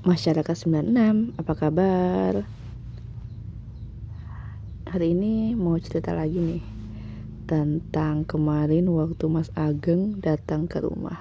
Masyarakat 96, apa kabar? Hari ini mau cerita lagi nih Tentang kemarin waktu Mas Ageng datang ke rumah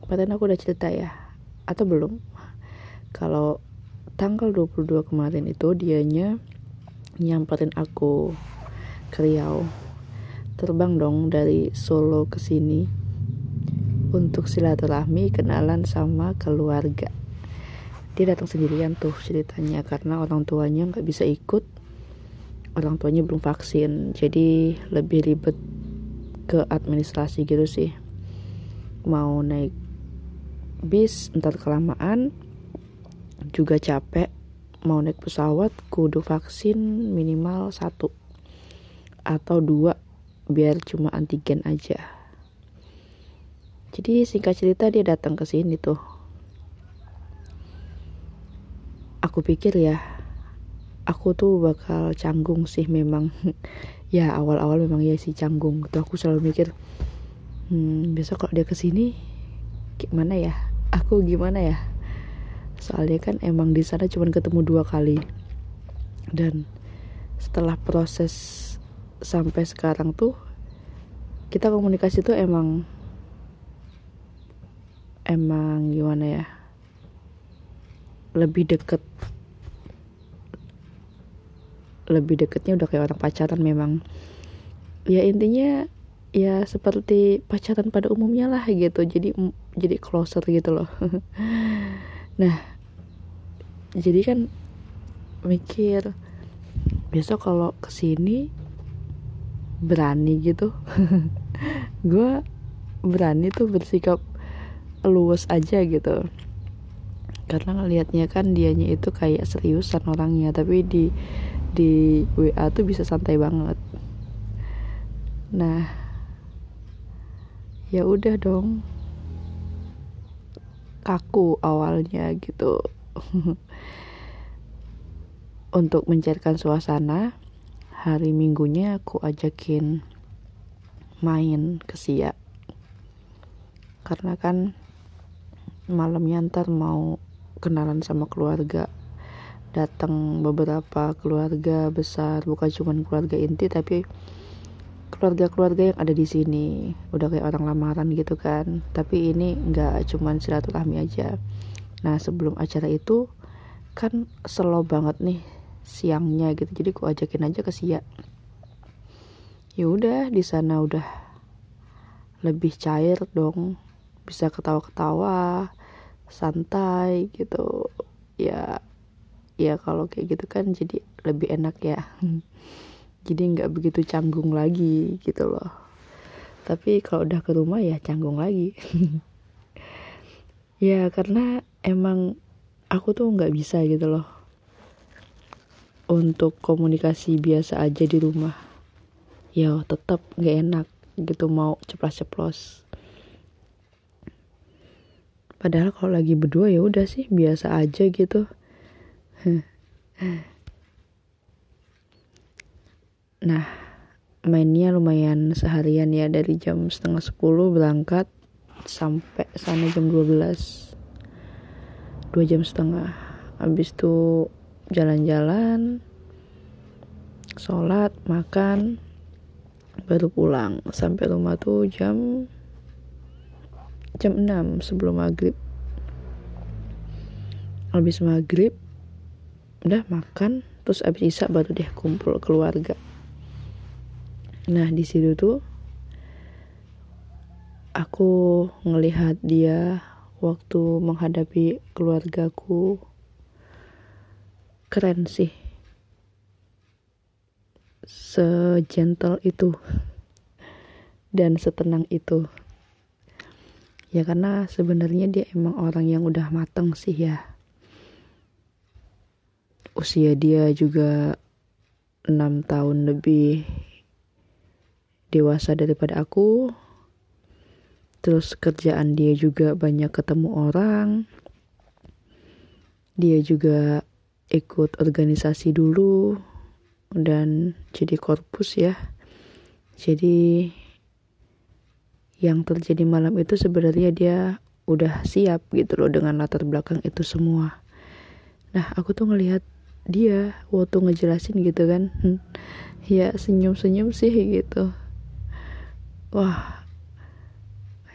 Kemarin aku udah cerita ya Atau belum? Kalau tanggal 22 kemarin itu dianya nyamperin aku ke Riau Terbang dong dari Solo ke sini untuk silaturahmi kenalan sama keluarga dia datang sendirian tuh ceritanya karena orang tuanya nggak bisa ikut. Orang tuanya belum vaksin jadi lebih ribet ke administrasi gitu sih. Mau naik bis entar kelamaan juga capek. Mau naik pesawat kudu vaksin minimal satu atau dua biar cuma antigen aja. Jadi singkat cerita dia datang ke sini tuh aku pikir ya aku tuh bakal canggung sih memang. Ya awal-awal memang ya sih canggung tuh aku selalu mikir hmm, besok kalau dia ke sini gimana ya? Aku gimana ya? Soalnya kan emang di sana cuma ketemu dua kali. Dan setelah proses sampai sekarang tuh kita komunikasi tuh emang emang gimana ya lebih deket. Lebih deketnya udah kayak orang pacaran memang. Ya intinya ya seperti pacaran pada umumnya lah gitu. Jadi jadi closer gitu loh. Nah jadi kan mikir besok kalau ke sini berani gitu. Gue berani tuh bersikap luwes aja gitu karena ngelihatnya kan dianya itu kayak seriusan orangnya tapi di di WA tuh bisa santai banget. Nah ya udah dong. Kaku awalnya gitu. Untuk mencairkan suasana hari minggunya aku ajakin main ke siap karena kan malamnya ntar mau kenalan sama keluarga. Datang beberapa keluarga besar bukan cuma keluarga inti tapi keluarga-keluarga yang ada di sini. Udah kayak orang lamaran gitu kan. Tapi ini nggak cuma silaturahmi aja. Nah sebelum acara itu kan slow banget nih siangnya gitu. Jadi aku ajakin aja ke Sia. Ya udah di sana udah lebih cair dong. Bisa ketawa-ketawa santai gitu. Ya ya kalau kayak gitu kan jadi lebih enak ya. Jadi nggak begitu canggung lagi gitu loh. Tapi kalau udah ke rumah ya canggung lagi. Ya karena emang aku tuh nggak bisa gitu loh untuk komunikasi biasa aja di rumah. Ya tetap nggak enak gitu mau ceplos-ceplos padahal kalau lagi berdua ya udah sih biasa aja gitu. Nah mainnya lumayan seharian ya dari jam setengah sepuluh berangkat sampai sana jam 12 dua jam setengah. Habis itu jalan-jalan sholat makan baru pulang. Sampai rumah tuh jam jam 6 sebelum maghrib. Habis maghrib udah makan terus habis isak baru deh kumpul keluarga. Nah di situ tuh aku ngelihat dia waktu menghadapi keluargaku. Keren sih. Segentle itu dan setenang itu ya karena sebenarnya dia emang orang yang udah mateng sih ya. Usia dia juga enam tahun lebih dewasa daripada aku. Terus kerjaan dia juga banyak ketemu orang. Dia juga ikut organisasi dulu dan jadi korpus ya. Jadi yang terjadi malam itu sebenarnya dia udah siap gitu loh dengan latar belakang itu semua. Nah aku tuh ngelihat dia waktu ngejelasin gitu kan ya senyum-senyum sih gitu. Wah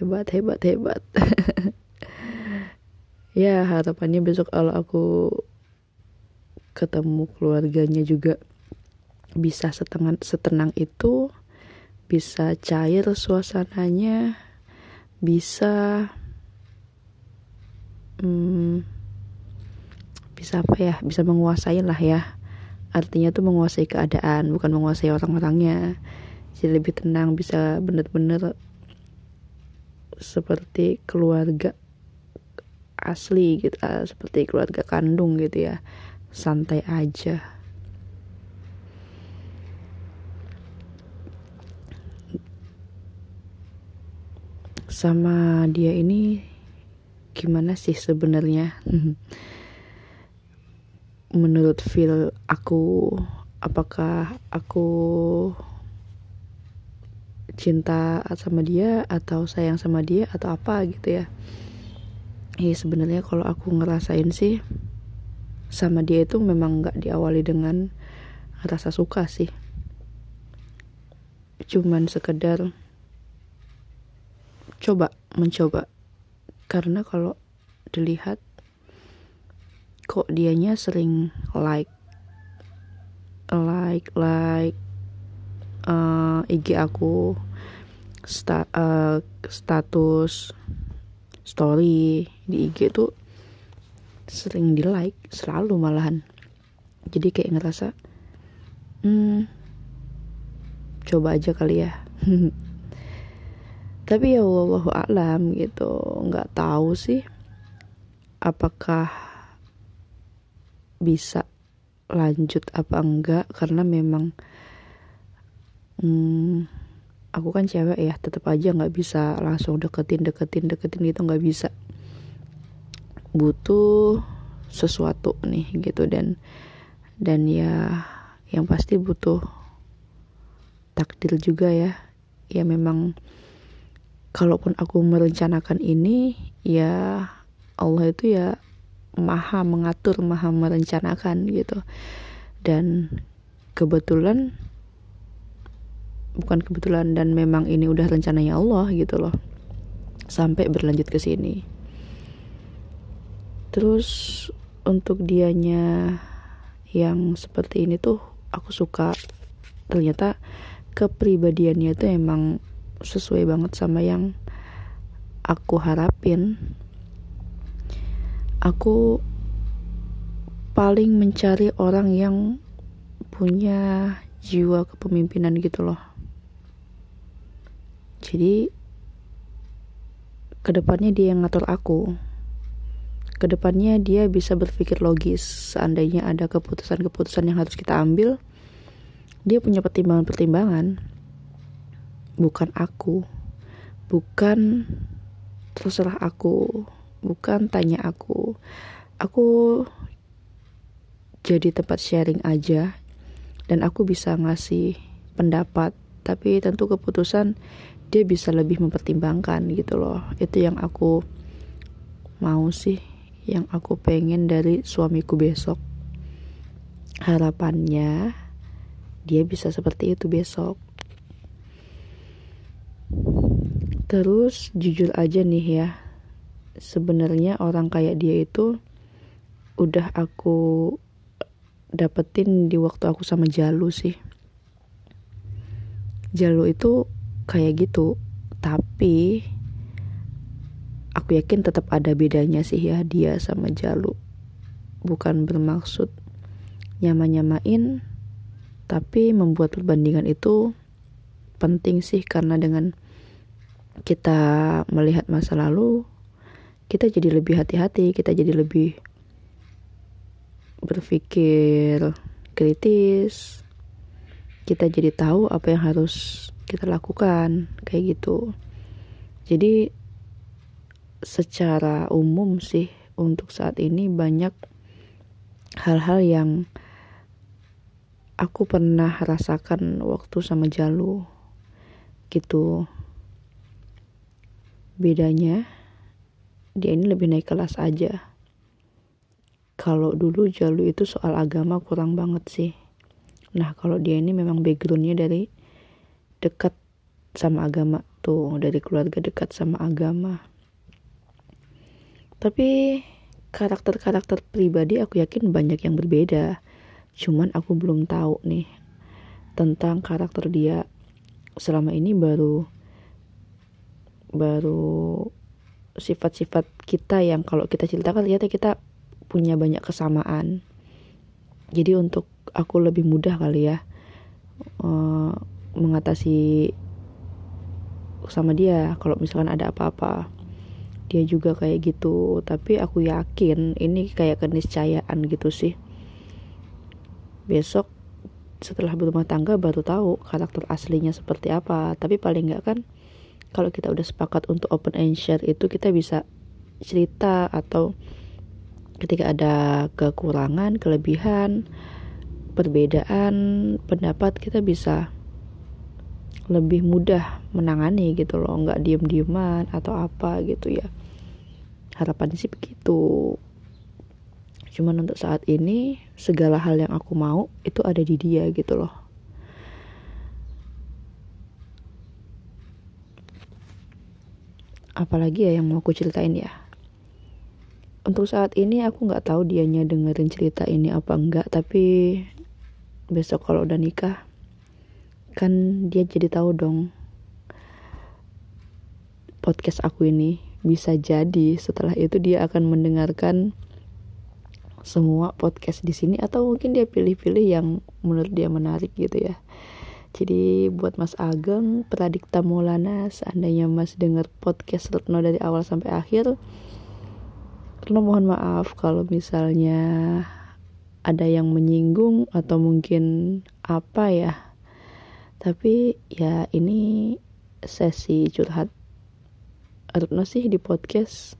hebat hebat hebat. Ya harapannya besok kalau aku ketemu keluarganya juga bisa setengah setenang itu bisa cair suasananya. Bisa hmm, bisa apa ya? Bisa menguasai lah ya. Artinya tuh menguasai keadaan bukan menguasai orang-orangnya. Jadi lebih tenang bisa bener-bener seperti keluarga asli gitu ah, seperti keluarga kandung gitu ya. Santai aja sama dia ini gimana sih sebenarnya? Menurut feel aku apakah aku cinta sama dia atau sayang sama dia atau apa gitu ya? Ya sebenarnya kalau aku ngerasain sih sama dia itu memang nggak diawali dengan rasa suka sih. Cuman sekedar coba mencoba. Karena kalau dilihat kok dianya sering like like like uh, eh, IG aku sta, uh, status story di IG tuh sering di like selalu malahan. Jadi kayak ngerasa hmm coba aja kali ya tapi ya Allah alam gitu. Nggak tahu sih apakah bisa lanjut apa enggak. Karena memang hmm, aku kan cewek ya tetap aja nggak bisa langsung deketin deketin deketin gitu. Nggak bisa. Butuh sesuatu nih gitu. Dan dan ya yang pasti butuh takdir juga ya. Ya memang kalaupun aku merencanakan ini ya Allah itu ya maha mengatur, maha merencanakan gitu. Dan kebetulan bukan kebetulan dan memang ini udah rencananya Allah gitu loh. Sampai berlanjut ke sini. Terus untuk dianya yang seperti ini tuh aku suka ternyata kepribadiannya tuh emang sesuai banget sama yang aku harapin. Aku paling mencari orang yang punya jiwa kepemimpinan gitu loh. Jadi ke depannya dia yang ngatur aku. Ke depannya dia bisa berpikir logis. Seandainya ada keputusan-keputusan yang harus kita ambil dia punya pertimbangan-pertimbangan bukan aku. Bukan terserah aku. Bukan tanya aku. Aku jadi tempat sharing aja. Dan aku bisa ngasih pendapat. Tapi tentu keputusan dia bisa lebih mempertimbangkan gitu loh. Itu yang aku mau sih. Yang aku pengen dari suamiku besok. Harapannya dia bisa seperti itu besok terus jujur aja nih ya sebenarnya orang kayak dia itu udah aku dapetin di waktu aku sama Jalu sih. Jalu itu kayak gitu, tapi aku yakin tetap ada bedanya sih ya dia sama Jalu. Bukan bermaksud nyama-nyamain, tapi membuat perbandingan itu penting sih karena dengan kita melihat masa lalu kita jadi lebih hati-hati kita jadi lebih berpikir kritis kita jadi tahu apa yang harus kita lakukan kayak gitu. Jadi secara umum sih untuk saat ini banyak hal-hal yang aku pernah rasakan waktu sama Jalu gitu. Bedanya dia ini lebih naik kelas aja. Kalau dulu Jalu itu soal agama kurang banget sih. Nah kalau dia ini memang backgroundnya dari dekat sama agama tuh dari keluarga dekat sama agama. Tapi karakter-karakter pribadi aku yakin banyak yang berbeda. Cuman aku belum tahu nih tentang karakter dia selama ini baru baru sifat-sifat kita yang kalau kita ceritakan ternyata kita punya banyak kesamaan. Jadi untuk aku lebih mudah kali ya uh, mengatasi sama dia. Kalau misalkan ada apa-apa dia juga kayak gitu. Tapi aku yakin ini kayak keniscayaan gitu sih. Besok setelah berumah tangga baru tahu karakter aslinya seperti apa. Tapi paling nggak kan kalau kita udah sepakat untuk open and share itu kita bisa cerita atau ketika ada kekurangan kelebihan perbedaan pendapat kita bisa lebih mudah menangani gitu loh. Nggak diem dieman atau apa gitu ya. Harapan sih begitu cuman untuk saat ini segala hal yang aku mau itu ada di dia gitu loh. Apalagi ya yang mau aku ceritain ya. Untuk saat ini aku nggak tahu dianya dengerin cerita ini apa enggak tapi besok kalau udah nikah kan dia jadi tahu dong podcast aku ini bisa jadi setelah itu dia akan mendengarkan semua podcast di sini atau mungkin dia pilih-pilih yang menurut dia menarik gitu ya. Jadi buat Mas Ageng, Pradikta Maulana, seandainya Mas dengar podcast Retno dari awal sampai akhir, Retno mohon maaf kalau misalnya ada yang menyinggung atau mungkin apa ya tapi ya ini sesi curhat Retno sih di podcast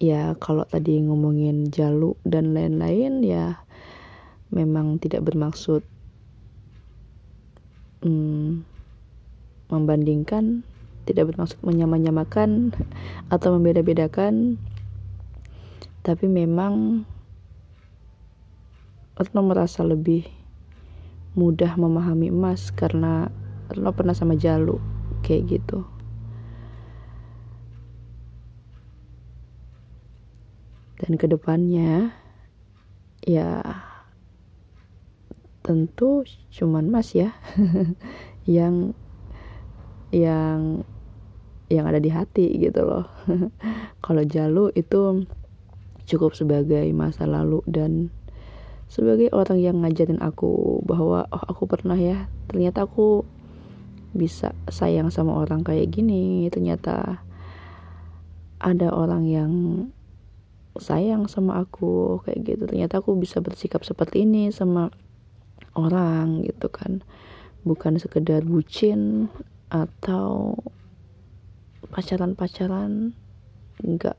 ya kalau tadi ngomongin jalu dan lain-lain ya memang tidak bermaksud hmm, membandingkan tidak bermaksud menyamakan atau membeda-bedakan tapi memang Retno merasa lebih mudah memahami emas karena lo pernah sama Jalu kayak gitu dan ke depannya ya tentu cuman Mas ya yang yang yang ada di hati gitu loh. Kalau Jalu itu cukup sebagai masa lalu dan sebagai orang yang ngajarin aku bahwa oh aku pernah ya ternyata aku bisa sayang sama orang kayak gini ternyata ada orang yang sayang sama aku kayak gitu. Ternyata aku bisa bersikap seperti ini sama orang gitu kan. Bukan sekedar bucin atau pacaran-pacaran enggak.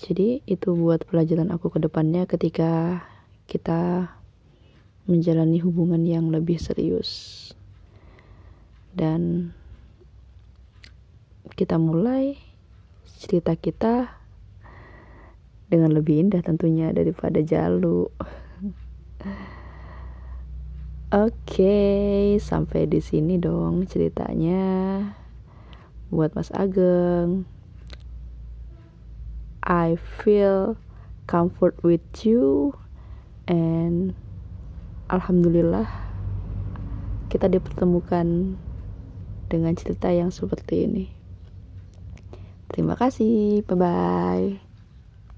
Jadi itu buat pelajaran aku ke depannya ketika kita menjalani hubungan yang lebih serius. Dan kita mulai cerita kita dengan lebih indah tentunya daripada Jalu. Oke, okay, sampai di sini dong ceritanya buat Mas Ageng. I feel comfort with you and alhamdulillah kita dipertemukan dengan cerita yang seperti ini. Terima kasih, bye bye.